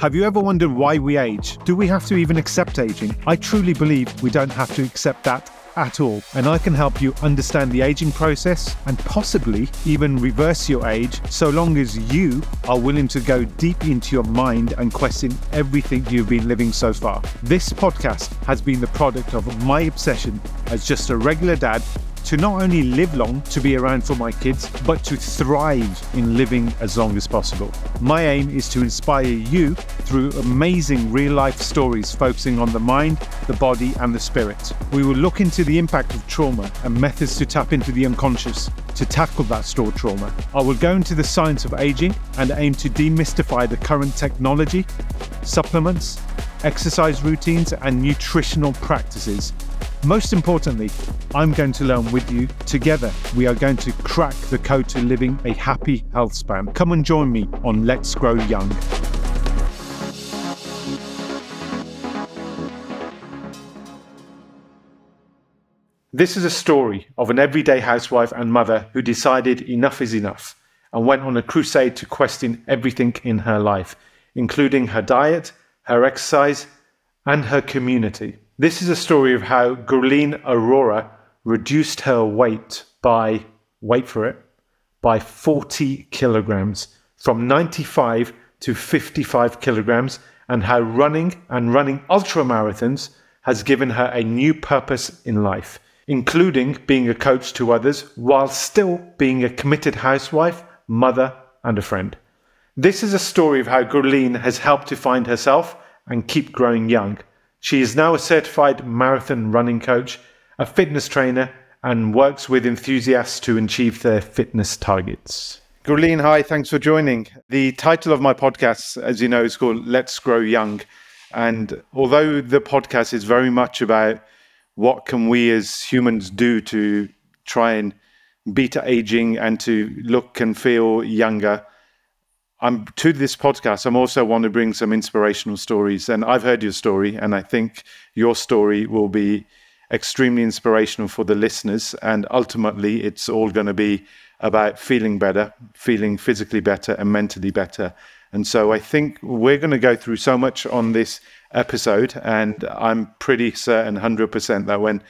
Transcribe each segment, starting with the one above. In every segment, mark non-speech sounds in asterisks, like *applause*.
Have you ever wondered why we age? Do we have to even accept aging? I truly believe we don't have to accept that at all. And I can help you understand the aging process and possibly even reverse your age so long as you are willing to go deep into your mind and question everything you've been living so far. This podcast has been the product of my obsession as just a regular dad to not only live long to be around for my kids, but to thrive in living as long as possible. My aim is to inspire you through amazing real life stories focusing on the mind, the body, and the spirit. We will look into the impact of trauma and methods to tap into the unconscious to tackle that stored trauma. I will go into the science of aging and aim to demystify the current technology, supplements, exercise routines, and nutritional practices most importantly, I'm going to learn with you. Together, we are going to crack the code to living a happy health span. Come and join me on Let's Grow Young. This is a story of an everyday housewife and mother who decided enough is enough and went on a crusade to question everything in her life, including her diet, her exercise, and her community. This is a story of how Gurleen Arora reduced her weight by, wait for it, by 40 kilograms from 95 to 55 kilograms, and how running and running ultra marathons has given her a new purpose in life, including being a coach to others while still being a committed housewife, mother, and a friend. This is a story of how Gurleen has helped to find herself and keep growing young. She is now a certified marathon running coach, a fitness trainer, and works with enthusiasts to achieve their fitness targets. Gurleen, hi, thanks for joining. The title of my podcast, as you know, is called Let's Grow Young. And although the podcast is very much about what can we as humans do to try and beat aging and to look and feel younger, I'm to this podcast. I'm also want to bring some inspirational stories, and I've heard your story, and I think your story will be extremely inspirational for the listeners. And ultimately, it's all going to be about feeling better, feeling physically better, and mentally better. And so I think we're going to go through so much on this episode, and I'm pretty certain, hundred percent, that when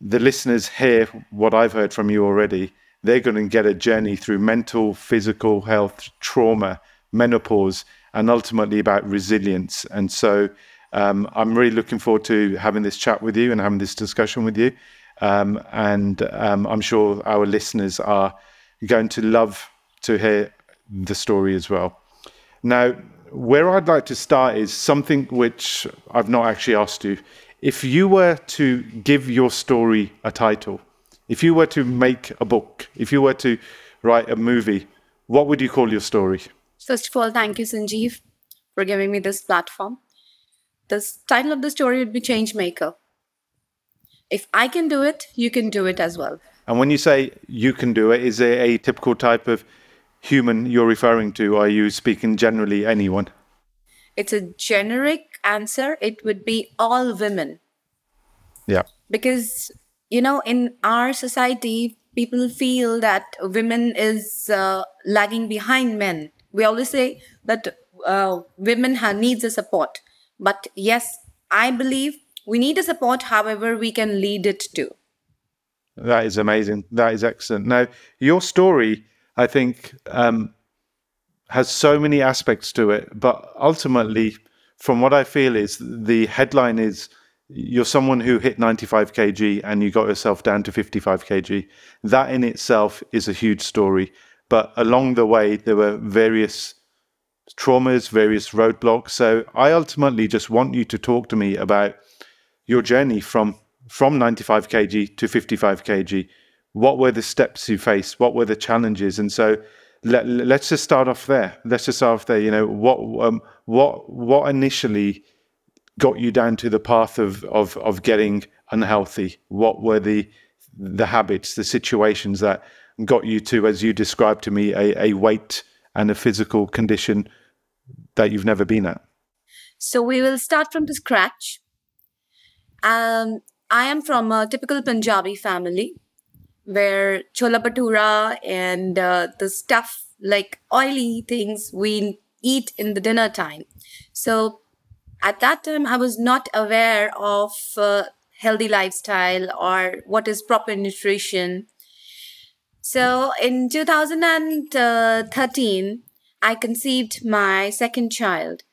the listeners hear what I've heard from you already they're going to get a journey through mental, physical health, trauma, menopause, and ultimately about resilience. And so um, I'm really looking forward to having this chat with you and having this discussion with you. Um, and um, I'm sure our listeners are going to love to hear the story as well. Now, where I'd like to start is something which I've not actually asked you. If you were to give your story a title, if you were to make a book, if you were to write a movie, what would you call your story? First of all, thank you, Sanjeev, for giving me this platform. The title of the story would be Changemaker. If I can do it, you can do it as well. And when you say you can do it, is there a typical type of human you're referring to? Are you speaking generally anyone? It's a generic answer. It would be all women. Yeah. Because you know, in our society, people feel that women is uh, lagging behind men. We always say that uh, women have, needs a support, but yes, I believe we need a support. However, we can lead it to. That is amazing. That is excellent. Now, your story, I think, um, has so many aspects to it, but ultimately, from what I feel, is the headline is you're someone who hit 95 kg and you got yourself down to 55 kg. That in itself is a huge story. But along the way, there were various traumas, various roadblocks. So I ultimately just want you to talk to me about your journey from from 95 kg to 55 kg. What were the steps you faced? What were the challenges? And so let, let's just start off there. Let's just start off there. You know what um, what what initially got you down to the path of of of getting unhealthy? What were the the habits, the situations that got you to, as you described to me, a, a weight and a physical condition that you've never been at? So we will start from the scratch. Um, I am from a typical Punjabi family where chola bhatura and uh, the stuff like oily things we eat in the dinner time. So at that time, I was not aware of uh, healthy lifestyle or what is proper nutrition. So in 2013, I conceived my second child.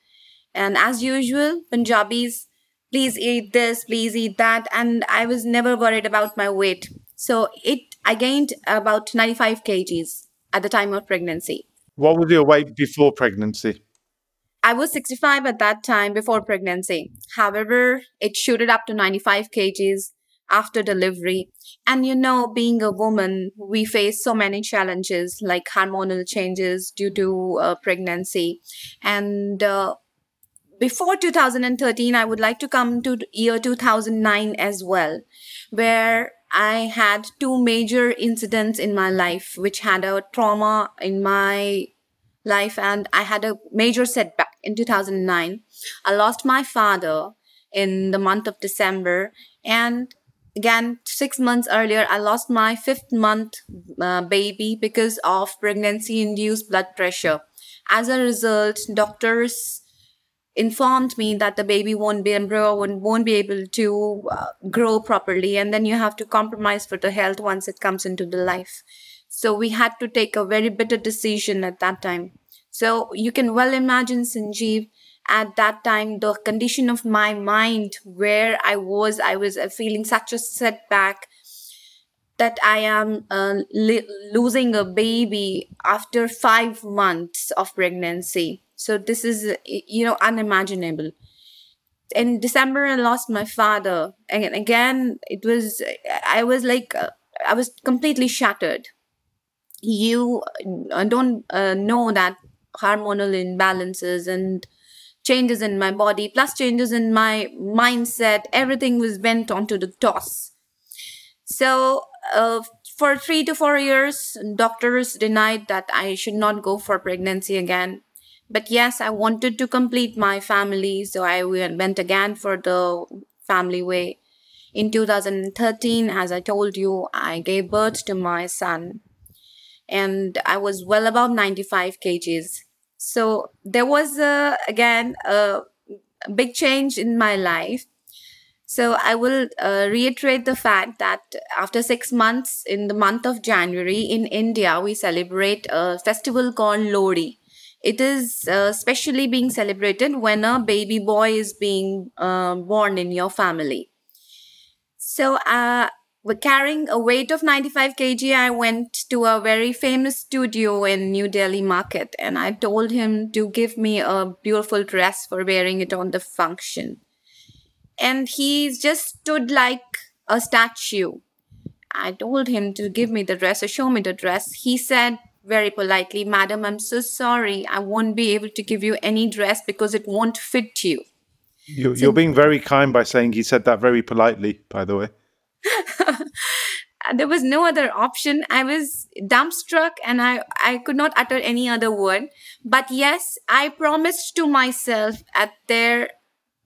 And as usual, Punjabis, please eat this, please eat that. And I was never worried about my weight. So it I gained about 95 kgs at the time of pregnancy. What was your weight before pregnancy? I was 65 at that time before pregnancy. However, it shooted up to 95 kgs after delivery. And you know, being a woman, we face so many challenges like hormonal changes due to uh, pregnancy. And uh, before 2013, I would like to come to year 2009 as well, where I had two major incidents in my life, which had a trauma in my life, and I had a major setback in 2009. I lost my father in the month of December, and again, six months earlier, I lost my fifth month uh, baby because of pregnancy induced blood pressure. As a result, doctors informed me that the baby won't be embryo won't, won't be able to uh, grow properly and then you have to compromise for the health once it comes into the life so we had to take a very bitter decision at that time so you can well imagine sanjeev at that time the condition of my mind where i was i was uh, feeling such a setback that i am uh, li- losing a baby after 5 months of pregnancy so this is, you know, unimaginable. In December, I lost my father. And again, it was, I was like, uh, I was completely shattered. You uh, don't uh, know that hormonal imbalances and changes in my body, plus changes in my mindset, everything was bent onto the toss. So, uh, for three to four years, doctors denied that I should not go for pregnancy again but yes, I wanted to complete my family, so I went again for the family way. In 2013, as I told you, I gave birth to my son, and I was well above 95 kgs. So there was a, again a big change in my life. So I will uh, reiterate the fact that after six months, in the month of January in India, we celebrate a festival called Lohri it is uh, specially being celebrated when a baby boy is being uh, born in your family. So, uh, carrying a weight of 95 kg, I went to a very famous studio in New Delhi market and I told him to give me a beautiful dress for wearing it on the function. And he just stood like a statue. I told him to give me the dress or show me the dress. He said, very politely, Madam, I'm so sorry. I won't be able to give you any dress because it won't fit you. You're, so, you're being very kind by saying he said that very politely, by the way. *laughs* there was no other option. I was dumbstruck and I, I could not utter any other word. But yes, I promised to myself at there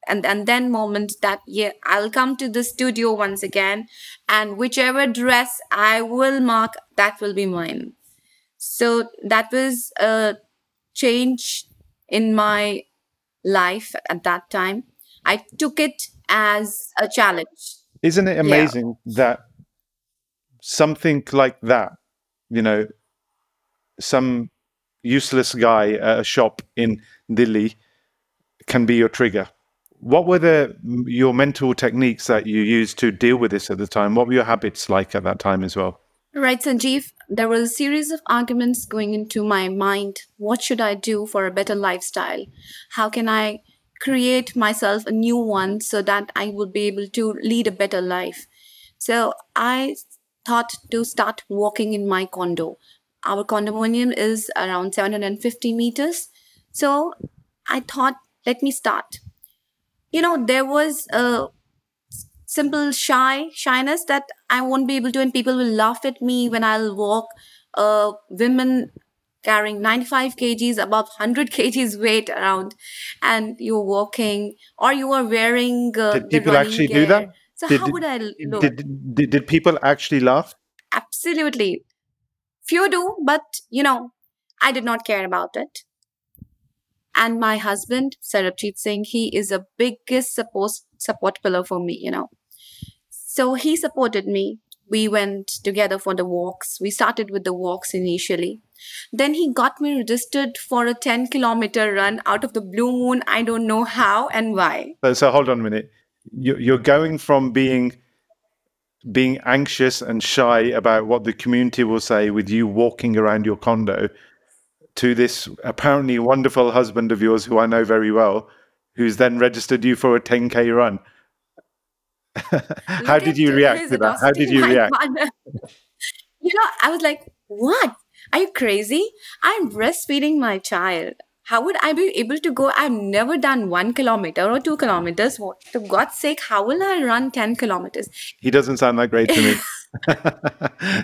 and, and then moment that yeah, I'll come to the studio once again and whichever dress I will mark, that will be mine. So that was a change in my life at that time. I took it as a challenge. Isn't it amazing yeah. that something like that, you know, some useless guy at a shop in Delhi can be your trigger? What were the your mental techniques that you used to deal with this at the time? What were your habits like at that time as well? Right, Sanjeev. There was a series of arguments going into my mind. What should I do for a better lifestyle? How can I create myself a new one so that I would be able to lead a better life? So I thought to start walking in my condo. Our condominium is around 750 meters. So I thought, let me start. You know, there was a simple shy shyness that I won't be able to, and people will laugh at me when I'll walk. Uh, women carrying 95 kgs above 100 kgs weight around and you're walking or you are wearing uh, did people actually gear. do that so did, how would i look did, did, did people actually laugh absolutely few do but you know i did not care about it And my husband, Sarabjit Singh, he is a biggest support, support pillar for me, you know. So he supported me. We went together for the walks. We started with the walks initially. Then he got me registered for a 10 kilometer run out of the blue moon. I don't know how and why. So, so hold on a minute. You, you're going from being being anxious and shy about what the community will say with you walking around your condo to this apparently wonderful husband of yours who I know very well, who's then registered you for a 10k run. How did you react to that? How did you react? *laughs* you know, I was like, what? Are you crazy? I'm breastfeeding my child. How would I be able to go? I've never done one kilometer or two kilometers. What, to God's sake, how will I run 10 kilometers? He doesn't sound that great to me. *laughs*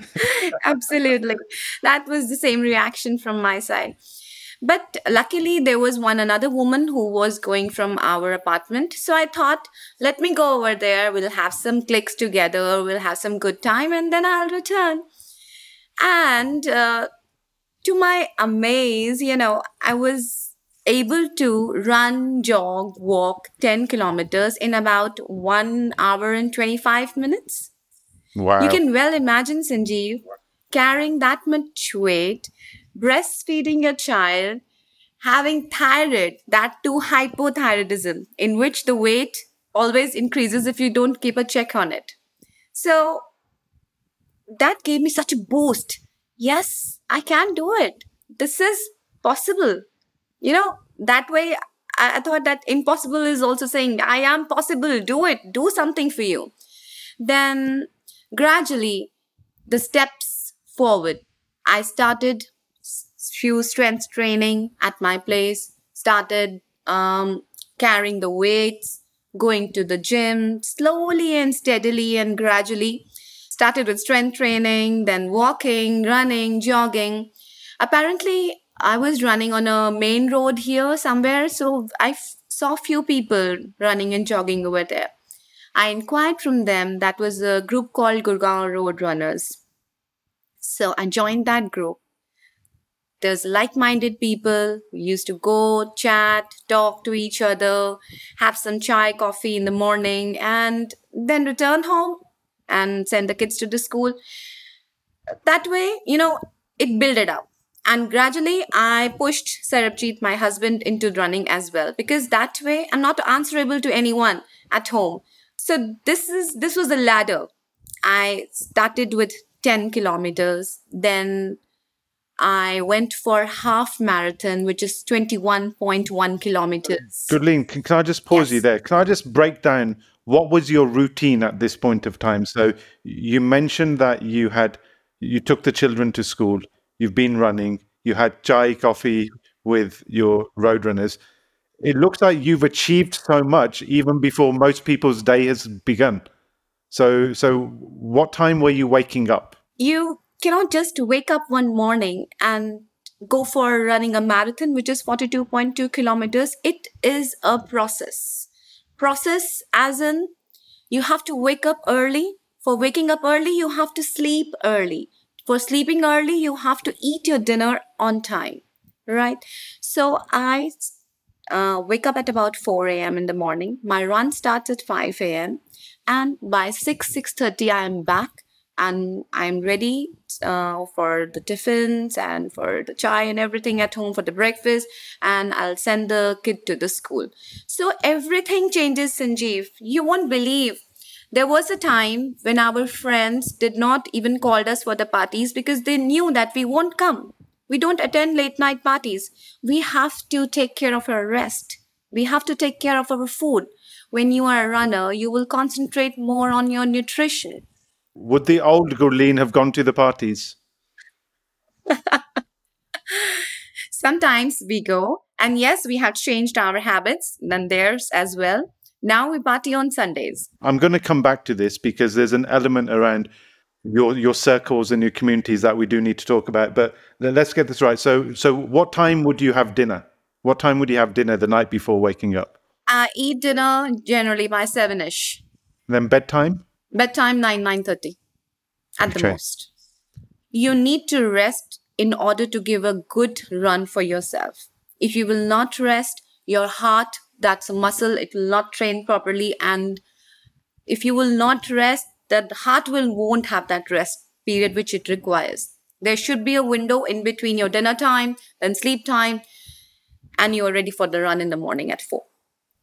*laughs* Absolutely. That was the same reaction from my side. But luckily, there was one another woman who was going from our apartment. So I thought, let me go over there. We'll have some clicks together. We'll have some good time and then I'll return. And uh, to my amaze, you know, I was able to run, jog, walk 10 kilometers in about one hour and 25 minutes. Wow. You can well imagine, Sanjeev, carrying that much weight, breastfeeding your child, having thyroid, that too hypothyroidism, in which the weight always increases if you don't keep a check on it. So that gave me such a boost. Yes, I can do it. This is possible. You know, that way I, I thought that impossible is also saying, I am possible, do it, do something for you. Then gradually, the steps forward. I started few strength training at my place, started um, carrying the weights, going to the gym slowly and steadily and gradually started with strength training, then walking, running, jogging. Apparently, I was running on a main road here somewhere, so I f- saw few people running and jogging over there. I inquired from them. That was a group called Gurgaon Road Runners. So I joined that group. There's like-minded people who used to go chat, talk to each other, have some chai, coffee in the morning, and then return home and send the kids to the school. That way, you know, it builded up. And gradually, I pushed Sarabjit, my husband, into running as well because that way I'm not answerable to anyone at home. So this is this was a ladder. I started with 10 kilometers, then I went for half marathon, which is 21.1 kilometers. Gurleen, can, can I just pause yes. you there? Can I just break down what was your routine at this point of time? So you mentioned that you had you took the children to school, you've been running, you had chai coffee with your roadrunners. It looks like you've achieved so much even before most people's day has begun. So so what time were you waking up? You cannot just wake up one morning and go for running a marathon which is 42.2 kilometers. It is a process process as in you have to wake up early. For waking up early, you have to sleep early. For sleeping early, you have to eat your dinner on time, right? So I uh, wake up at about 4 a.m. in the morning. My run starts at 5 a.m. And by 6, 6.30, I am back and I'm ready uh, for the tiffins and for the chai and everything at home for the breakfast, and I'll send the kid to the school. So everything changes, Sanjeev. You won't believe. There was a time when our friends did not even call us for the parties because they knew that we won't come. We don't attend late night parties. We have to take care of our rest. We have to take care of our food. When you are a runner, you will concentrate more on your nutrition would the old Gurleen have gone to the parties? *laughs* Sometimes we go, and yes, we have changed our habits than theirs as well. Now we party on Sundays. I'm going to come back to this because there's an element around your your circles and your communities that we do need to talk about. But let's get this right. So, so what time would you have dinner? What time would you have dinner the night before waking up? I eat dinner generally by seven ish. Then bedtime. Bedtime 9 9:30 at the most. You need to rest in order to give a good run for yourself. If you will not rest, your heart, that's a muscle, it will not train properly. And if you will not rest, that heart will won't have that rest period which it requires. There should be a window in between your dinner time and sleep time, and you're ready for the run in the morning at four.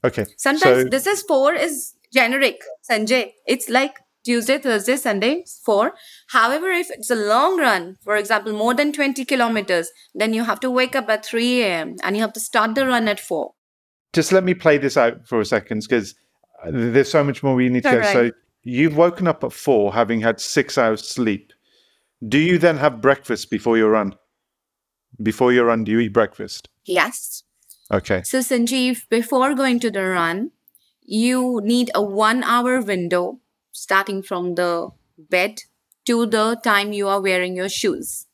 Okay. Sometimes so, this is four is generic, Sanjay. It's like Tuesday, Thursday, Sunday, four. However, if it's a long run, for example, more than 20 kilometers, then you have to wake up at 3 a.m. and you have to start the run at four. Just let me play this out for a second because uh, there's so much more we need to go. Right. So you've woken up at four, having had six hours sleep. Do you then have breakfast before your run? Before your run, do you eat breakfast? Yes. Okay. So, Sanjeev, before going to the run, you need a one hour window starting from the bed to the time you are wearing your shoes.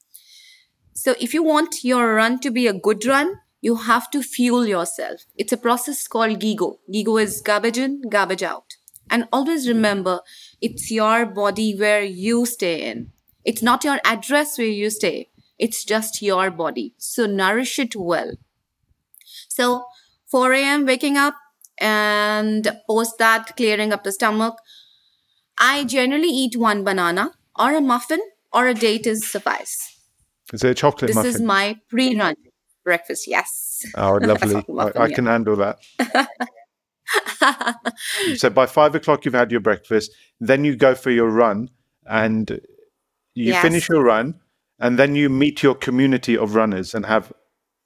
So, if you want your run to be a good run, you have to fuel yourself. It's a process called GIGO. GIGO is garbage in, garbage out. And always remember, it's your body where you stay in. It's not your address where you stay. It's just your body. So nourish it well. So 4 a.m. waking up and post that clearing up the stomach. I generally eat one banana or a muffin or a date is suffice. Is it a chocolate muffin? This muffin? is my pre-run breakfast. Yes. *laughs* Oh, lovely. Muffin, I, I yeah. can handle that. *laughs* so by five o'clock, you've had your breakfast. Then you go for your run and you Yes. finish your run. And then you meet your community of runners and have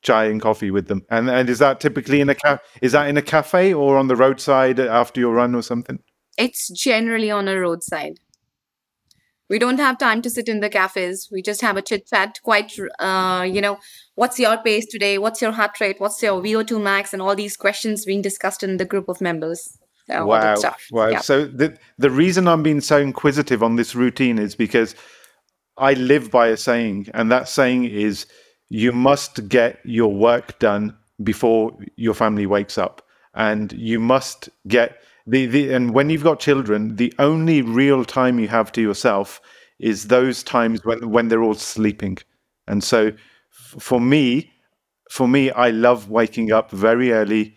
chai and coffee with them. And, and is that typically in a ca- is that in a cafe or on the roadside after your run or something? It's generally on a roadside. We don't have time to sit in the cafes. We just have a chit chat. Quite, uh, you know, what's your pace today? What's your heart rate? What's your VO2 max? And all these questions being discussed in the group of members. Uh, Wow. Wow. Yeah. So the the reason I'm being so inquisitive on this routine is because I live by a saying, and that saying is you must get your work done before your family wakes up. And you must get the, the and when you've got children, the only real time you have to yourself is those times when when they're all sleeping. And so f- for me, for me, I love waking up very early,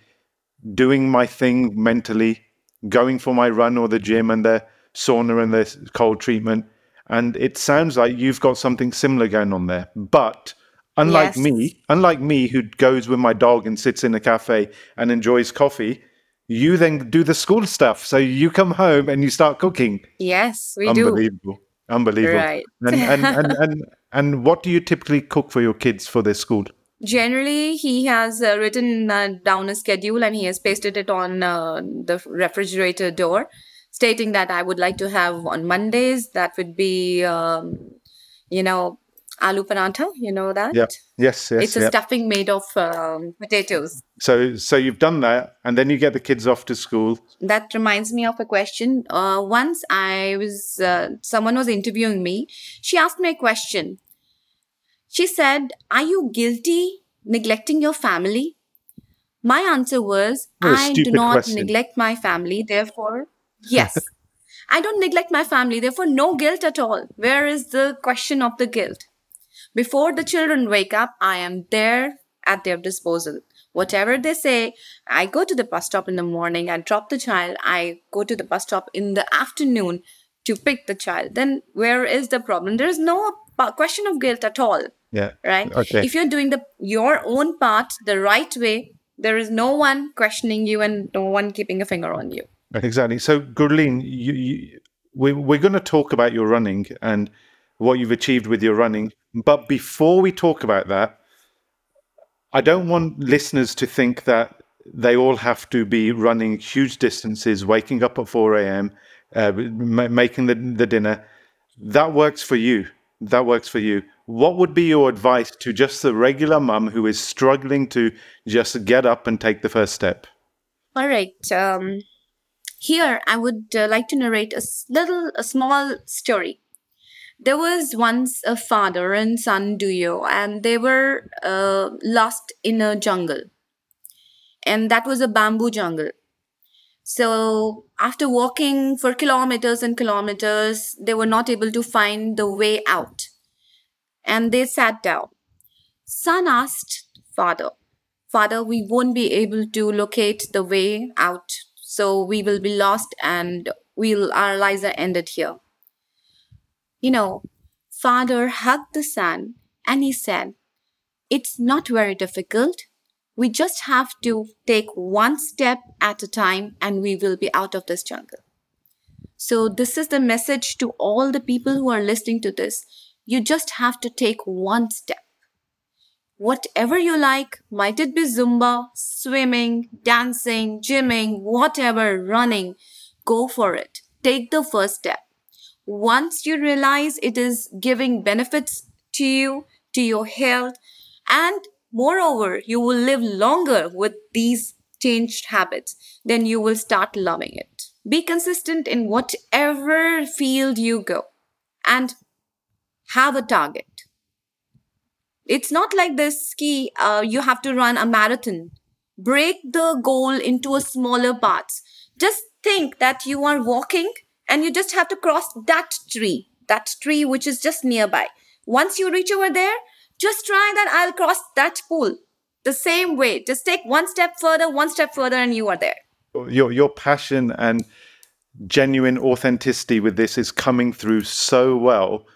doing my thing mentally, going for my run or the gym and the sauna and the cold treatment. And it sounds like you've got something similar going on there. But unlike Yes. me, unlike me who goes with my dog and sits in a cafe and enjoys coffee, you then do the school stuff. So you come home and you start cooking. Yes, we do. Unbelievable. Unbelievable. Right. And, and, and, *laughs* and, and what do you typically cook for your kids for their school? Generally, he has uh, written uh, down a schedule and he has pasted it on uh, the refrigerator door, stating that I would like to have on Mondays. That would be, um, you know, aloo paratha. You know that? Yeah. Yes, yes. It's a yeah. stuffing made of um, potatoes. So so you've done that and then you get the kids off to school. That reminds me of a question. Uh, once I was, uh, someone was interviewing me. She asked me a question. She said, Are you guilty neglecting your family? My answer was, What I do not question. neglect my family. Therefore, *laughs* yes. I don't neglect my family. Therefore, no guilt at all. Where is the question of the guilt? Before the children wake up, I am there at their disposal. Whatever they say, I go to the bus stop in the morning, I drop the child, I go to the bus stop in the afternoon to pick the child. Then where is the problem? There is no question of guilt at all, Yeah. right? Okay. If you're doing the your own part the right way, there is no one questioning you and no one keeping a finger on you. Exactly. So Gurleen, you, you we we're going to talk about your running and what you've achieved with your running. But before we talk about that, I don't want listeners to think that they all have to be running huge distances, waking up at 4 a.m., uh, ma- making the, the dinner. That works for you. That works for you. What would be your advice to just the regular mum who is struggling to just get up and take the first step? All right. Um, here, I would uh, like to narrate a little, a small story. There was once a father and son duo, and they were uh, lost in a jungle. And that was a bamboo jungle. So, after walking for kilometers and kilometers, they were not able to find the way out. And they sat down. Son asked father, Father, we won't be able to locate the way out. So we will be lost and we'll, our lives are ended here. You know, Father hugged the son and he said, It's not very difficult. We just have to take one step at a time and we will be out of this jungle. So, this is the message to all the people who are listening to this. You just have to take one step. Whatever you like, might it be Zumba, swimming, dancing, gymming, whatever, running, go for it. Take the first step. Once you realize it is giving benefits to you, to your health, and moreover, you will live longer with these changed habits, then you will start loving it. Be consistent in whatever field you go and have a target. It's not like this ski, uh, you have to run a marathon. Break the goal into a smaller parts. Just think that you are walking and you just have to cross that tree, that tree which is just nearby. Once you reach over there, just try that I'll cross that pool. The same way, just take one step further, one step further, and you are there. Your your passion and genuine authenticity with this is coming through so well,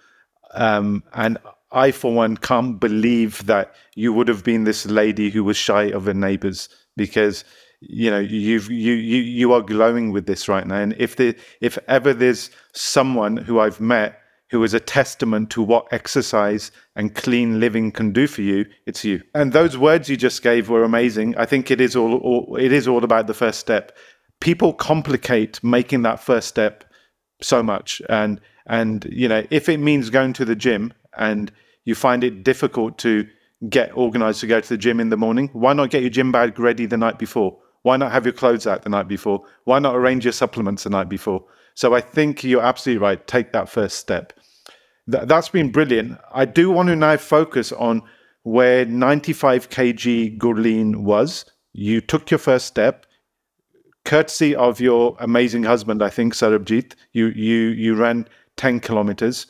um, and I, for one, can't believe that you would have been this lady who was shy of her neighbors because you know you've you you you are glowing with this right now. And if the if ever there's someone who I've met who is a testament to what exercise and clean living can do for you, it's you. And those words you just gave were amazing. I think it is all, all it is all about the first step. People complicate making that first step so much, and and you know if it means going to the gym and you find it difficult to get organized to go to the gym in the morning, why not get your gym bag ready the night before? Why not have your clothes out the night before? Why not arrange your supplements the night before? So I think you're absolutely right. Take that first step. Th- that's been brilliant. I do want to now focus on where 95 kg Gurleen was. You took your first step, courtesy of your amazing husband, I think, Sarabjit. You you you ran 10 kilometers.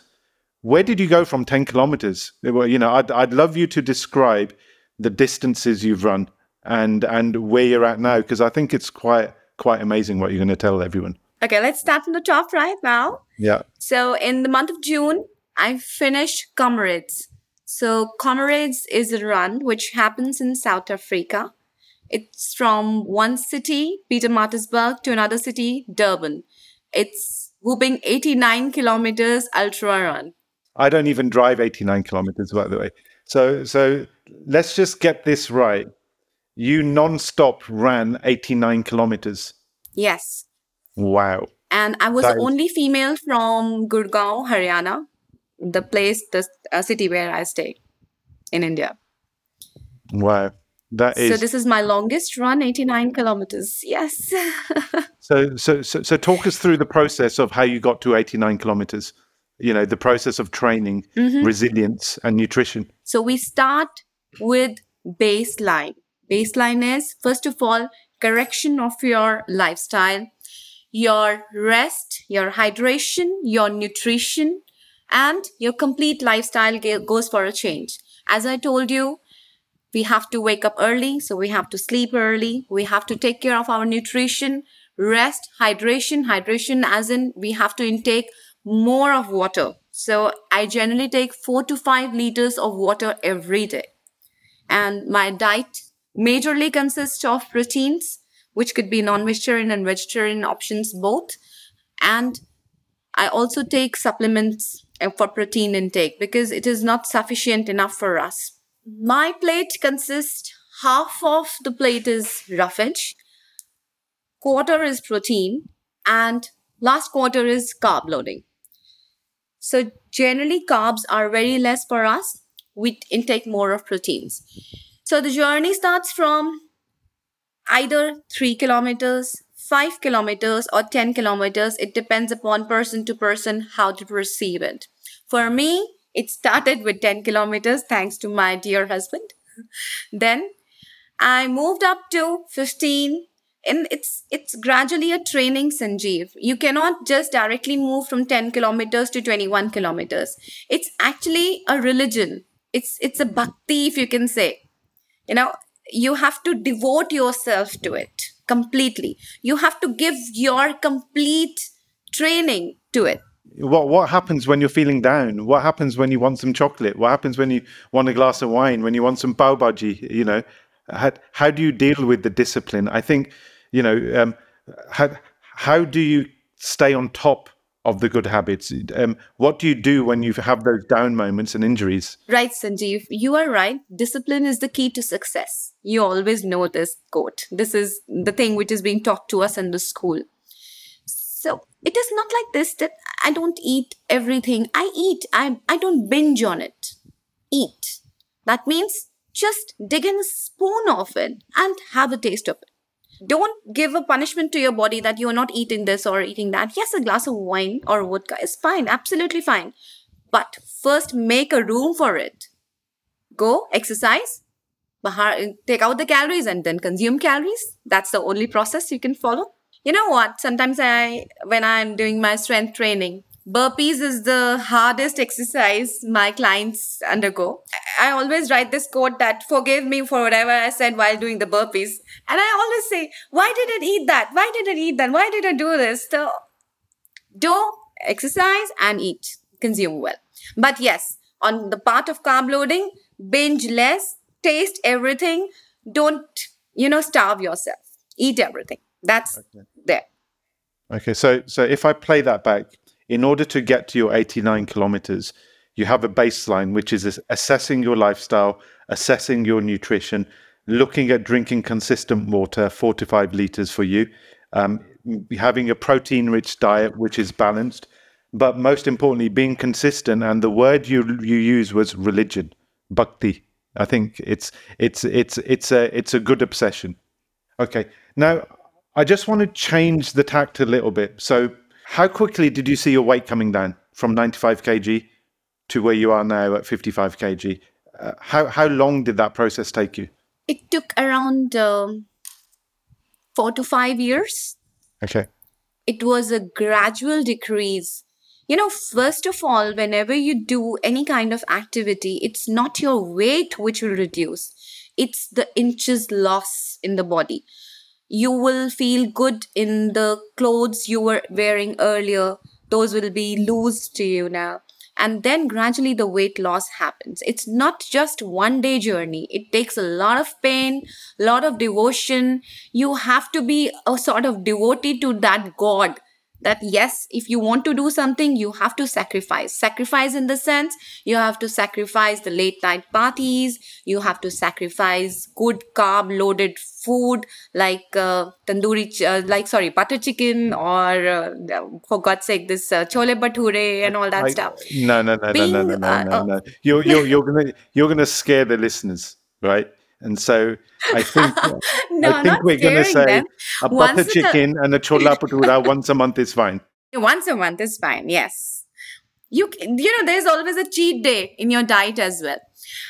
Where did you go from 10 kilometers? Well, you know, I'd, I'd love you to describe the distances you've run and and where you're at now because I think it's quite quite amazing what you're going to tell everyone. Okay, let's start from the top right now. Yeah. So in the month of June, I finished Comrades. So Comrades is a run which happens in South Africa. It's from one city, Peter Pietermaritzburg, to another city, Durban. It's whooping 89 kilometers ultra run. I don't even drive 89 kilometers, by the way. So, so let's just get this right. You non-stop ran 89 kilometers. Yes. Wow. And I was That the is- only female from Gurgaon, Haryana, the place, the uh, city where I stay in India. Wow. That So this is my longest run, 89 kilometers. Yes. *laughs* so, so so so talk us through the process of how you got to 89 kilometers. You know, the process of training, Mhm. resilience and nutrition. So we start with baseline. Baseline is, first of all, correction of your lifestyle, your rest, your hydration, your nutrition, and your complete lifestyle goes for a change. As I told you, we have to wake up early, so we have to sleep early. We have to take care of our nutrition, rest, hydration. Hydration, as in, we have to intake more of water. So I generally take four to five liters of water every day. And my diet majorly consists of proteins, which could be non vegetarian and vegetarian options both. And I also take supplements uh, for protein intake because it is not sufficient enough for us. My plate consists half of the plate is roughage, quarter is protein, and last quarter is carb loading. So generally carbs are very less for us. We intake more of proteins. So the journey starts from either 3 kilometers, 5 kilometers or 10 kilometers. It depends upon person to person how to perceive it. For me, it started with 10 kilometers thanks to my dear husband. *laughs* Then I moved up to 15 and it's it's gradually a training sanjeev you cannot just directly move from 10 kilometers to 21 kilometers it's actually a religion it's it's a bhakti if you can say you know you have to devote yourself to it completely. You have to give your complete training to it. What what happens when you're feeling down? What happens when you want some chocolate? What happens when you want a glass of wine? When you want some pav bhaji? You know, how, how do you deal with the discipline? I think, you know, um, how how do you stay on top of the good habits? Um, what do you do when you have those down moments and injuries? Right, Sanjeev, you are right. Discipline is the key to success. You always know this quote. This is the thing which is being taught to us in the school. So it is not like this that I don't eat everything. I eat. I I don't binge on it. Eat. That means just dig in a spoon of it and have a taste of it. Don't give a punishment to your body that you're not eating this or eating that. Yes, a glass of wine or vodka is fine, absolutely fine. But first make a room for it. Go exercise, take out the calories and then consume calories. That's the only process you can follow. You know what? Sometimes I, when I'm doing my strength training, burpees is the hardest exercise my clients undergo. I always write this quote that forgive me for whatever I said while doing the burpees. And I always say, why did I eat that? Why did I eat that? Why did I do this? So do exercise and eat, consume well. But yes, on the part of carb loading, binge less, taste everything. Don't, you know, starve yourself. Eat everything. That's okay. there. Okay, so so if I play that back, in order to get to your 89 kilometers, you have a baseline, which is assessing your lifestyle, assessing your nutrition, looking at drinking consistent water, four to five liters for you, um, having a protein rich diet, which is balanced, but most importantly, being consistent. And the word you, you use was religion, bhakti. I think it's it's it's it's a it's a good obsession. Okay, now I just want to change the tact a little bit. So how quickly did you see your weight coming down from 95 kg to where you are now at 55 kg? Uh, how how long did that process take you? It took around um, four to five years. Okay. It was a gradual decrease. You know, first of all, whenever you do any kind of activity, it's not your weight which will reduce, it's the inches loss in the body you will feel good in the clothes you were wearing earlier. Those will be loose to you now. And then gradually the weight loss happens. It's not just one day journey. It takes a lot of pain, a lot of devotion. You have to be a sort of devotee to that God that yes, if you want to do something, you have to sacrifice. Sacrifice in the sense you have to sacrifice the late night parties, you have to sacrifice good carb loaded food like uh, tandoori, uh, like sorry, butter chicken or uh, for God's sake, this uh, chole bhature and all that I, stuff. No, no, no, Being, no, no, no, no, no, no. You're, you're, you're gonna you're gonna scare the listeners, right? And so I think *laughs* no, I think we're going to say them. a butter once chicken and a chola bhatura *laughs* once a month is fine. Once a month is fine. Yes. You you know there's always a cheat day in your diet as well.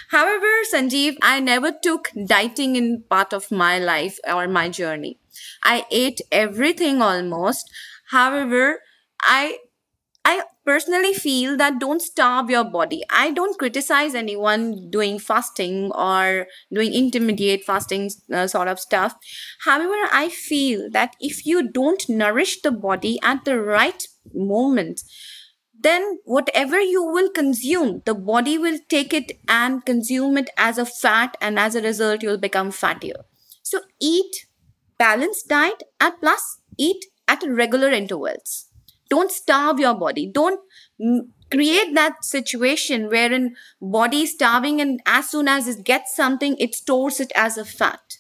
However, Sanjeev, I never took dieting in part of my life or my journey. I ate everything almost. However, I I personally feel that don't starve your body. I don't criticize anyone doing fasting or doing intermediate fasting uh, sort of stuff. However, I feel that if you don't nourish the body at the right moment, then whatever you will consume, the body will take it and consume it as a fat, and as a result, you'll become fattier. So, eat balanced diet and plus eat at regular intervals don't starve your body. Don't create that situation wherein body starving and as soon as it gets something it stores it as a fat.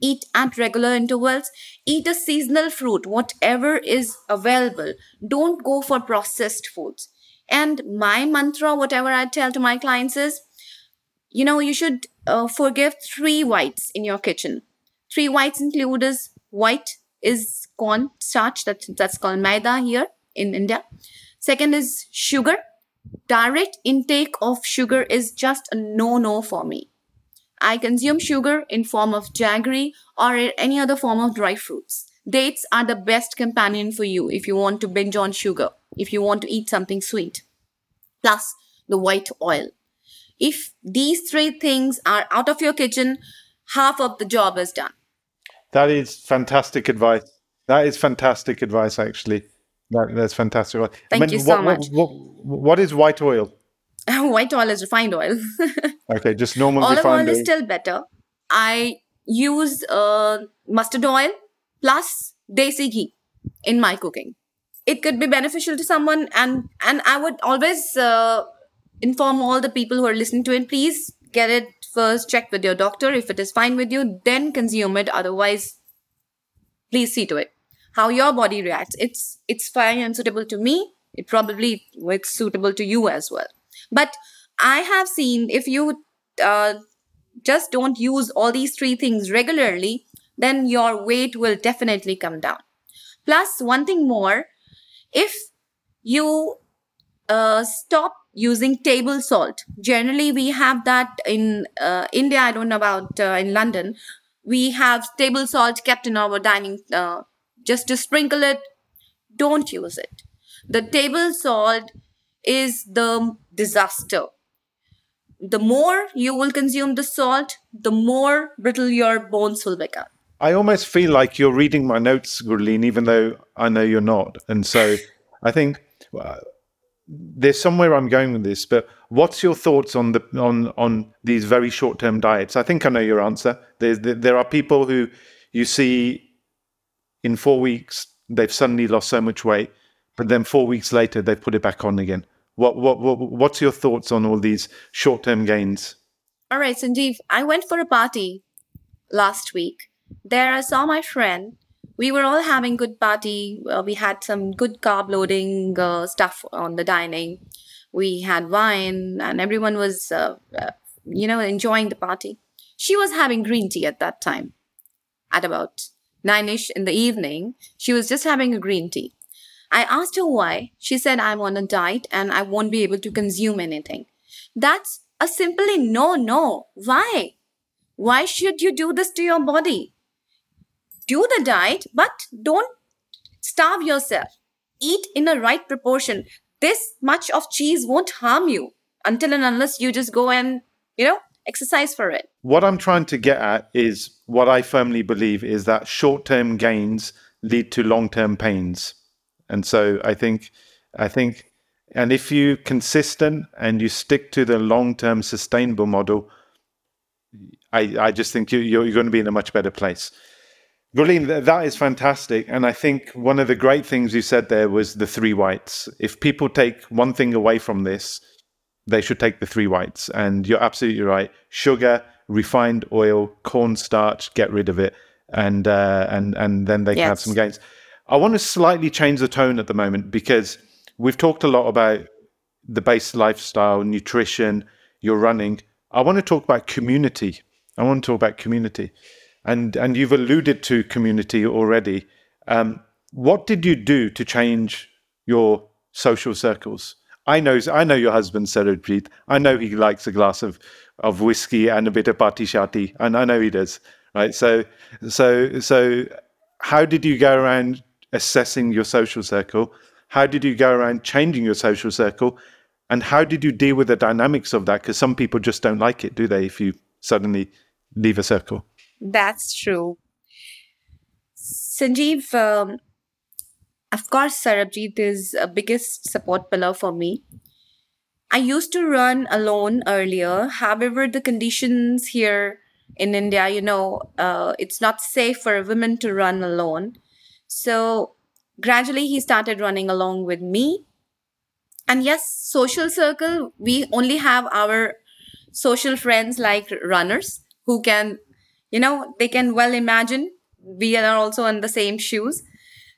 Eat at regular intervals. Eat a seasonal fruit whatever is available. Don't go for processed foods. And my mantra whatever i tell to my clients is you know you should uh, forgive three whites in your kitchen. Three whites include is white is corn starch that, that's called maida here in India. Second is sugar. Direct intake of sugar is just a no-no for me. I consume sugar in form of jaggery or any other form of dry fruits. Dates are the best companion for you if you want to binge on sugar, if you want to eat something sweet. Plus the white oil. If these three things are out of your kitchen, half of the job is done. That is fantastic advice. That is fantastic advice, actually. That, that's fantastic. I Thank mean, you so what, much. What, what, what is white oil? *laughs* White oil is refined oil. *laughs* Okay, just normal Olive oil refined is oil. still better. I use uh, mustard oil plus desi ghee in my cooking. It could be beneficial to someone, and and I would always uh, inform all the people who are listening to it. Please get it first. Check with your doctor if it is fine with you. Then consume it. Otherwise, please see to it how your body reacts. It's it's fine and suitable to me. It probably it's suitable to you as well. But I have seen if you uh, just don't use all these three things regularly, then your weight will definitely come down. Plus, one thing more, if you uh, stop using table salt, generally we have that in uh, India. I don't know about uh, in London. We have table salt kept in our dining uh, just to sprinkle it. Don't use it. The table salt is the disaster the more you will consume the salt, the more brittle your bones will become. I almost feel like you're reading my notes, Gurleen, even though I know you're not. And so I think uh, there's somewhere I'm going with this. But what's your thoughts on the on on these very short term diets? I think I know your answer. There, there are people who you see in four weeks they've suddenly lost so much weight, but then four weeks later they've put it back on again. What what, what what's your thoughts on all these short term gains? All right, Sanjeev, I went for a party last week. There I saw my friend. We were all having good party. Uh, we had some good carb loading uh, stuff on the dining. We had wine, and everyone was, uh, uh, you know, enjoying the party. She was having green tea at that time. At about nine ish in the evening, she was just having a green tea. I asked her why. She said, I'm on a diet and I won't be able to consume anything. That's a simply no, no. Why? Why should you do this to your body? Do the diet, but don't starve yourself. Eat in a right proportion. This much of cheese won't harm you until and unless you just go and, you know, exercise for it. What I'm trying to get at is what I firmly believe is that short term gains lead to long term pains. And so I think, I think, and if you consistent and you stick to the long term sustainable model, I, I just think you, you're, you're going to be in a much better place. Th- that is fantastic. And I think one of the great things you said there was the three whites. If people take one thing away from this, they should take the three whites. And you're absolutely right. Sugar, refined oil, cornstarch, get rid of it. And, uh, and, and then they can have some gains. I want to slightly change the tone at the moment because we've talked a lot about the base lifestyle, nutrition, your running. I want to talk about community. I want to talk about community, and and you've alluded to community already. Um, what did you do to change your social circles? I know I know your husband Sarabjit. I know he likes a glass of of whiskey and a bit of party shati, and I know he does. Right. So so so, how did you go around assessing your social circle? How did you go around changing your social circle? And how did you deal with the dynamics of that? Because some people just don't like it, do they? If you suddenly leave a circle. That's true. Sanjeev, um, of course, Sarabjit is a biggest support pillar for me. I used to run alone earlier. However, the conditions here in India, you know, uh, it's not safe for a woman to run alone. So gradually, he started running along with me. And yes, social circle, we only have our social friends like runners who can, you know, they can well imagine we are also in the same shoes.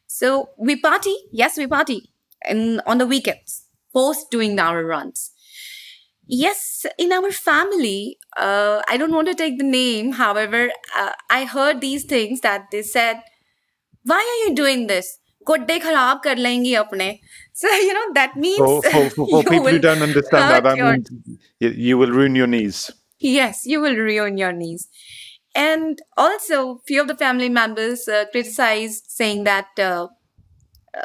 So we party, yes, we party, and on the weekends, post doing our runs. Yes, in our family, uh, I don't want to take the name. However, uh, I heard these things that they said, "Why are you doing this? गोड्डे खराब कर लेंगी अपने." So *laughs* you know that means For, for, for, for you people who will *laughs* don't understand that, hurt that *laughs* your- means you, you will ruin your knees. Yes, you will ruin your knees. And also, few of the family members uh, criticized, saying that, uh, uh,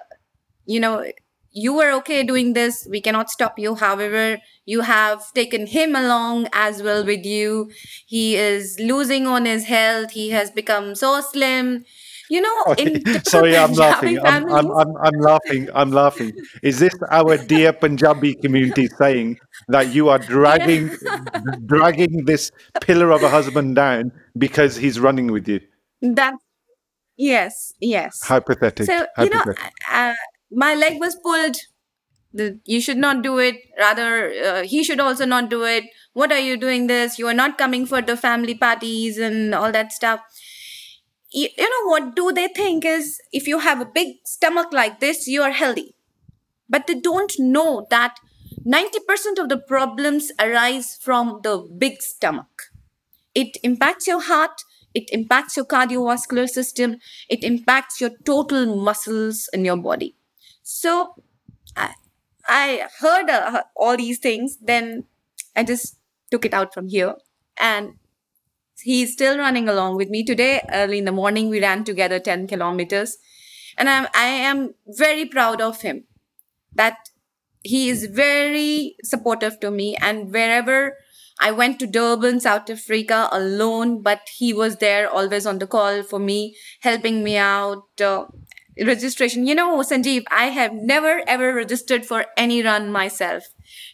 you know, you were okay doing this. We cannot stop you. However, You have taken him along as well with you. He is losing on his health. He has become so slim. You know, in *laughs* typical Sorry, I'm *laughs* laughing. I'm, I'm, I'm, I'm laughing. I'm laughing. Is this our dear Punjabi community saying that you are dragging *laughs* dragging this pillar of a husband down because he's running with you? that yes, yes. Hypothetic. So you know, uh, my leg was pulled. The, you should not do it. Rather, uh, he should also not do it. What are you doing this? You are not coming for the family parties and all that stuff. You, you know what do they think is if you have a big stomach like this, you are healthy. But they don't know that 90% of the problems arise from the big stomach. It impacts your heart, it impacts your cardiovascular system, it impacts your total muscles in your body. So I, I heard uh, all these things, then I just took it out from here. And he's still running along with me. Today, early in the morning, we ran together 10 kilometers. And I'm, I am very proud of him that he is very supportive to me. And wherever I went to Durban, South Africa alone, but he was there always on the call for me, helping me out. Uh, registration. You know, Sanjeev, I have never ever registered for any run myself.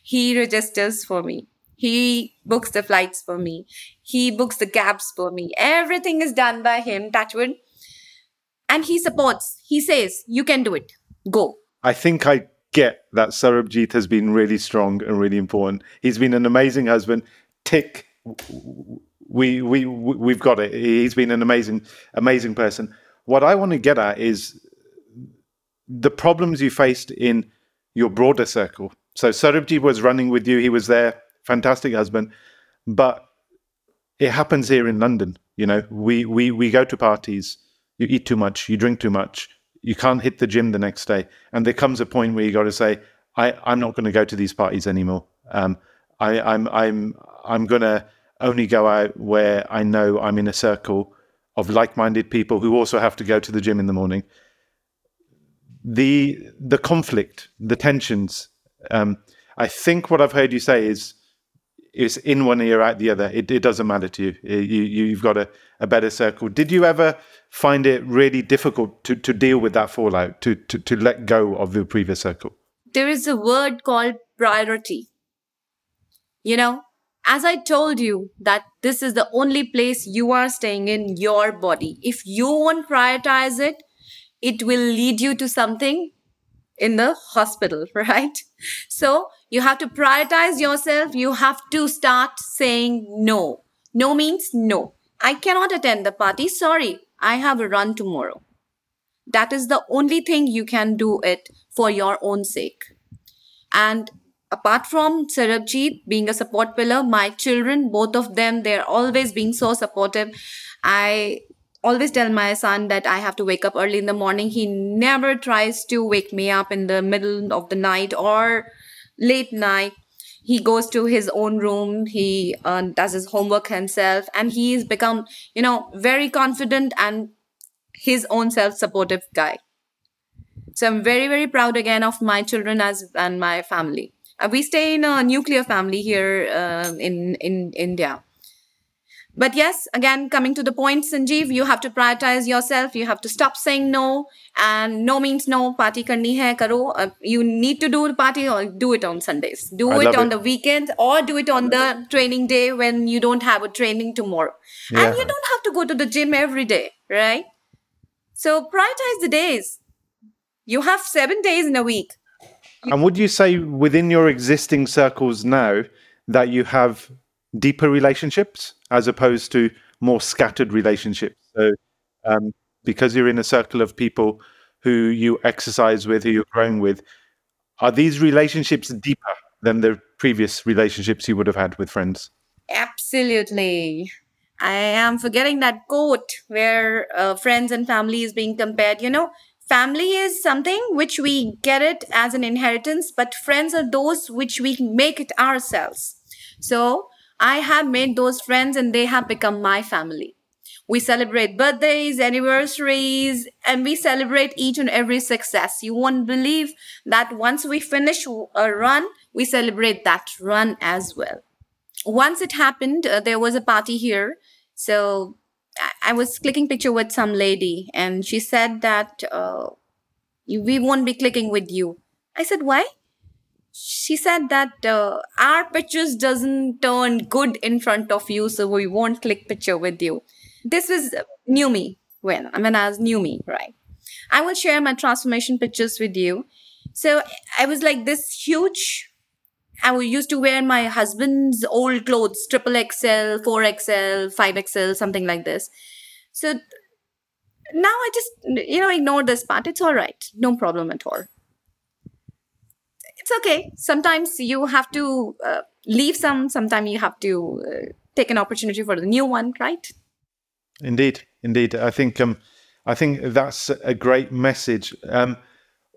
He registers for me. He books the flights for me. He books the cabs for me. Everything is done by him, Touchwood. And he supports. He says, You can do it. Go. I think I get that Sarabjit has been really strong and really important. He's been an amazing husband. Tick, we we we've got it. He's been an amazing amazing person. What I want to get at is the problems you faced in your broader circle. So Sarabjit was running with you. He was there, fantastic husband, but it happens here in London. You know, we we we go to parties. You eat too much. You drink too much. You can't hit the gym the next day, and there comes a point where you got to say, "I I'm not going to go to these parties anymore. Um, I I'm I'm I'm going to only go out where I know I'm in a circle of like-minded people who also have to go to the gym in the morning." The the conflict, the tensions. Um, I think what I've heard you say is is in one ear out the other. It, it doesn't matter to you. Eh, you, you. You've got a, a better circle. Did you ever find it really difficult to, to deal with that fallout, to, to, to let go of the previous circle? There is a word called priority. You know, as I told you that this is the only place you are staying in your body. If you won't prioritize it, it will lead you to something in the hospital, *laughs* right? So you have to prioritize yourself. You have to start saying no. No means no. I cannot attend the party. Sorry, I have a run tomorrow. That is the only thing you can do it for your own sake. And apart from Sarabjit being a support pillar, my children, both of them, they're always being so supportive. I always tell my son that I have to wake up early in the morning. He never tries to wake me up in the middle of the night or late night. He goes to his own room. He uh, does his homework himself, and he's become, you know, very confident and his own self-supportive guy. So I'm very, very proud again of my children as and my family. Uh, we stay in a nuclear family here uh, in in India. But yes, again, coming to the point, Sanjeev, you have to prioritize yourself. You have to stop saying no, and no means no. Party karni hai, karo. Uh, you need to do the party or do it on Sundays. Do I it on it. the weekends or do it on the training day when you don't have a training tomorrow. Yeah. And you don't have to go to the gym every day, right? So prioritize the days. You have seven days in a week. And would you say within your existing circles now that you have deeper relationships as opposed to more scattered relationships? So, um, because you're in a circle of people who you exercise with, who you're growing with, are these relationships deeper than the previous relationships you would have had with friends? Absolutely. I am forgetting that quote where uh, friends and family is being compared. You know, family is something which we get it as an inheritance, but friends are those which we make it ourselves. So I have made those friends and they have become my family. We celebrate birthdays, anniversaries, and we celebrate each and every success. You won't believe that once we finish a run, we celebrate that run as well. Once it happened, uh, there was a party here. So I, I was clicking picture with some lady and she said that uh, we won't be clicking with you. I said, why? She said that uh, our pictures doesn't turn good in front of you, so we won't click picture with you. This was new me when, I was new me, right? I will share my transformation pictures with you. So I was like this huge. I used to wear my husband's old clothes, triple XL, 4XL, 5XL, something like this. So now I just, you know, ignore this part. It's all right. No problem at all. It's okay. Sometimes you have to uh, leave some, sometimes you have to uh, take an opportunity for the new one, right? Indeed, indeed. I think um, I think that's a great message. Um,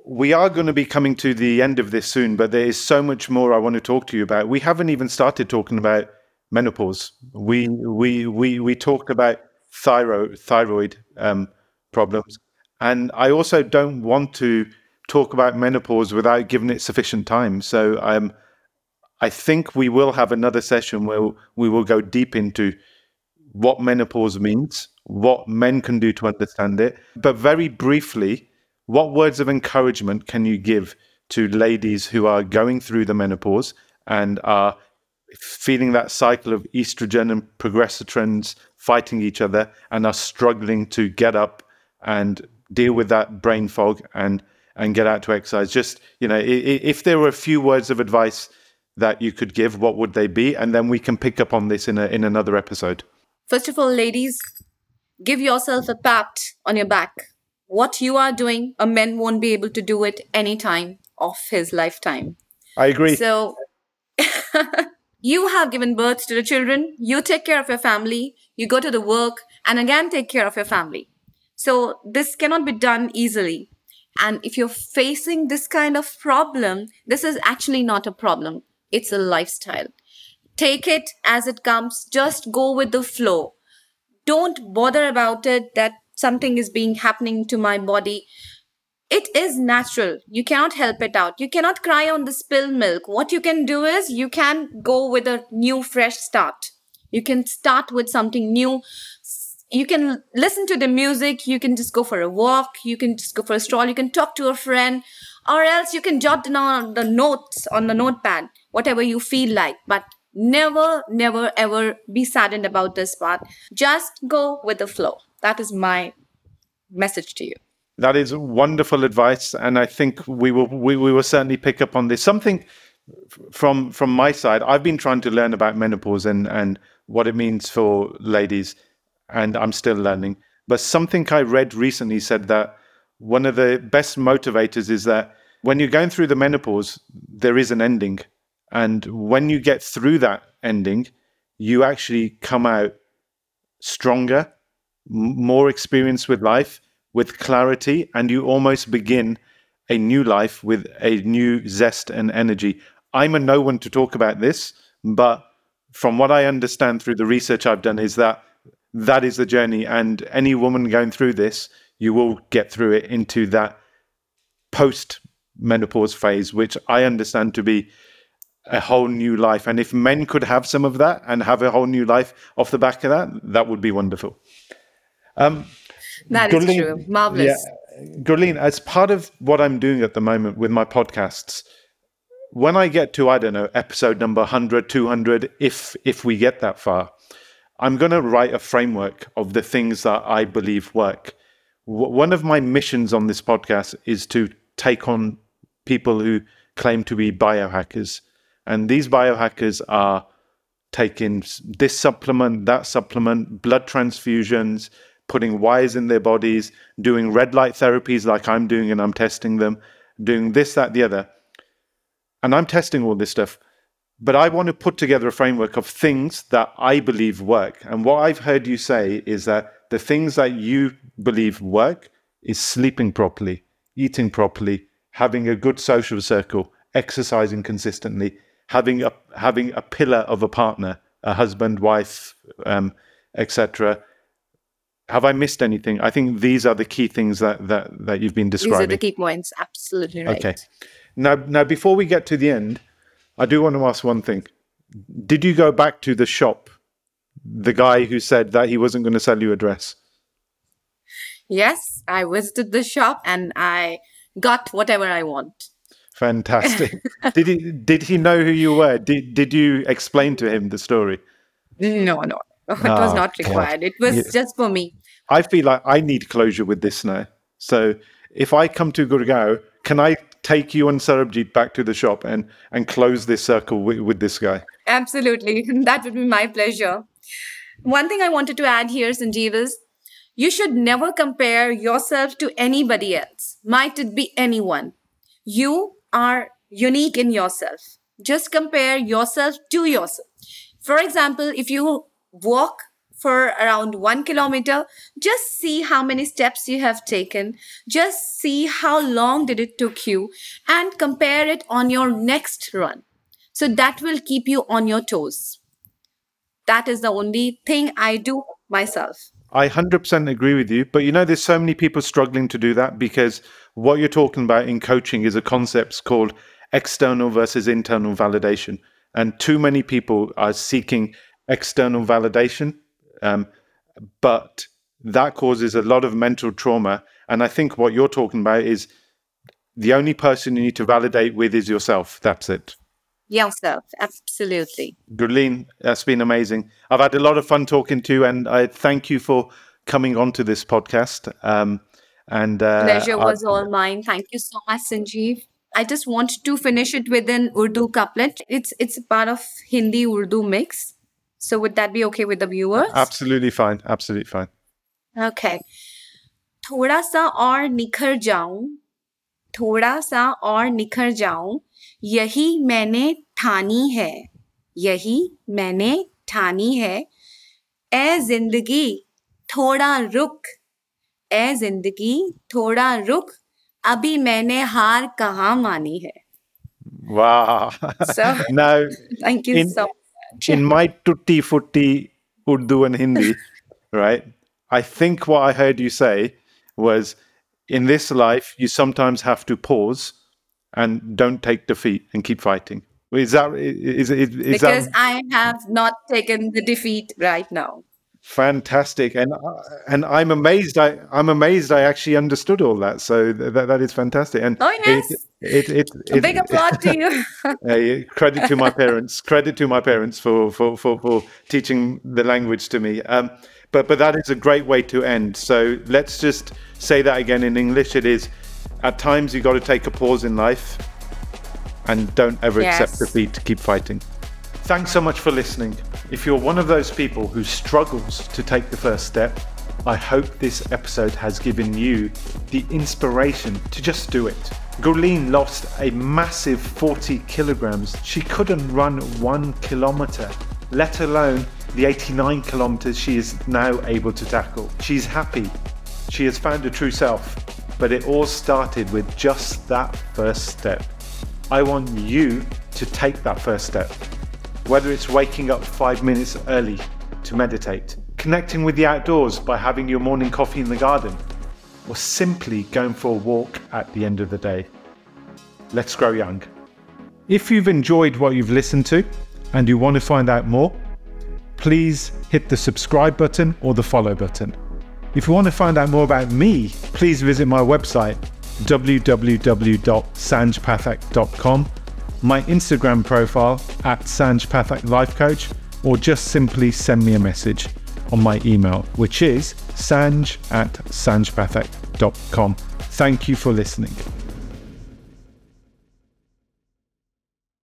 we are going to be coming to the end of this soon, but there is so much more I want to talk to you about. We haven't even started talking about menopause. We we we we talked about thyroid thyroid um, problems, and I also don't want to talk about menopause without giving it sufficient time. So um, I think we will have another session where we will go deep into what menopause means, what men can do to understand it. But very briefly, what words of encouragement can you give to ladies who are going through the menopause and are feeling that cycle of estrogen and progesterone fighting each other and are struggling to get up and deal with that brain fog and and get out to exercise just you know if there were a few words of advice that you could give what would they be and then we can pick up on this in a, in another episode First of all, ladies, give yourself a pat on your back. What you are doing, a man won't be able to do it any time of his lifetime. I agree. So, *laughs* you have given birth to the children, you take care of your family, you go to the work, and again take care of your family. So, this cannot be done easily. And if you're facing this kind of problem, this is actually not a problem, it's a lifestyle. Take it as it comes. Just go with the flow. Don't bother about it that something is being happening to my body. It is natural. You cannot help it out. You cannot cry on the spilled milk. What you can do is you can go with a new fresh start. You can start with something new you can listen to the music you can just go for a walk you can just go for a stroll you can talk to a friend or else you can jot down the notes on the notepad whatever you feel like but Never, never, ever be saddened about this part. Just go with the flow. That is my message to you. That is wonderful advice, and I think we will we, we will certainly pick up on this. Something from from my side, I've been trying to learn about menopause and and what it means for ladies, and I'm still learning. But something I read recently said that one of the best motivators is that when you're going through the menopause, there is an ending and when you get through that ending, you actually come out stronger, more experienced with life, with clarity, and you almost begin a new life with a new zest and energy. I'm a no one to talk about this, but from what I understand through the research I've done, is that that is the journey. And any woman going through this, you will get through it into that post menopause phase, which I understand to be a whole new life. And if men could have some of that and have a whole new life off the back of that, that would be wonderful. Um, that Gurleen, is true. Marvelous. Yeah, Gurleen, as part of what I'm doing at the moment with my podcasts, when I get to, I don't know, episode number 100, 200, if, if we get that far, I'm going to write a framework of the things that I believe work. W- one of my missions on this podcast is to take on people who claim to be biohackers and these biohackers are taking this supplement, that supplement, blood transfusions, putting wires in their bodies, doing red light therapies like I'm doing and I'm testing them, doing this, that, the other. And I'm testing all this stuff. But I want to put together a framework of things that I believe work. And what I've heard you say is that the things that you believe work is sleeping properly, eating properly, having a good social circle, exercising consistently, having a having a pillar of a partner, a husband, wife, um, etc. Have I missed anything? I think these are the key things that that that you've been describing. These are the key points. Absolutely right. Okay. Now, now before we get to the end, I do want to ask one thing. Did you go back to the shop, the guy who said that he wasn't going to sell you a dress? Yes, I visited the shop and I got whatever I want. Fantastic. *laughs* did he did he know who you were? Did did you explain to him the story? No, no. It was Oh, not God. required. It was Yeah. just for me. I feel like I need closure with this now. So if I come to Gurgaon, can I take you and Sarabjit back to the shop and and close this circle with, with this guy? Absolutely. *laughs* That would be my pleasure. One thing I wanted to add here, Sanjeev, is you should never compare yourself to anybody else. Might it be anyone? You are unique in yourself. Just compare yourself to yourself. For example, if you walk for around one kilometer, just see how many steps you have taken. Just see how long did it took you and compare it on your next run. So that will keep you on your toes. That is the only thing I do myself. I 100% agree with you, but you know, there's so many people struggling to do that because what you're talking about in coaching is a concept called external versus internal validation. And too many people are seeking external validation, um, but that causes a lot of mental trauma. And I think what you're talking about is the only person you need to validate with is yourself. That's it. Yourself, absolutely. Gurleen, that's been amazing. I've had a lot of fun talking to you, and I thank you for coming onto this podcast. Um, and uh, Pleasure I- was all mine. Thank you so much, Sanjeev. I just want to finish it with an Urdu couplet. It's it's part of Hindi Urdu mix. So would that be okay with the viewers? absolutely fine. Absolutely fine. Okay. थोड़ा सा और निखर जाऊँ थोड़ा सा और निखर जाऊँ यही मैंने ठानी है यही मैंने ठानी है ए ज़िंदगी थोड़ा रुक ए ज़िंदगी थोड़ा रुक अभी मैंने हार कहाँ मानी है Wow. So- now, thank you In- so in my tutti futti Urdu and Hindi, *laughs* right? I think what I heard you say was in this life, you sometimes have to pause and don't take defeat and keep fighting. Is that is, is, is because that I have not taken the defeat right now. Fantastic? And uh, and I'm amazed. I I'm amazed. I actually understood all that. So th- that that is fantastic. And Oh, yes. it, it, it, big *laughs* applaud to you. Credit to my parents. Credit to my parents for for, for, for teaching the language to me. Um, but but that is a great way to end. So let's just say that again in English. It is at times you got to take a pause in life, and don't ever accept Yes. defeat. Keep fighting. Thanks so much for listening. If you're one of those people who struggles to take the first step, I hope this episode has given you the inspiration to just do it. Gurleen lost a massive 40 kilograms. She couldn't run one kilometer, let alone the 89 kilometers she is now able to tackle. She's happy. She has found a true self, but it all started with just that first step. I want you to take that first step. Whether it's waking up five minutes early to meditate, connecting with the outdoors by having your morning coffee in the garden, or simply going for a walk at the end of the day. Let's grow young. If you've enjoyed what you've listened to and you want to find out more, please hit the subscribe button or the follow button. If you want to find out more about me, please visit my website www.sanjpathak.com, my Instagram profile at Sanj Pathak Life Coach, or just simply send me a message on my email, which is sanj at sanjpathak.com. Thank you for listening.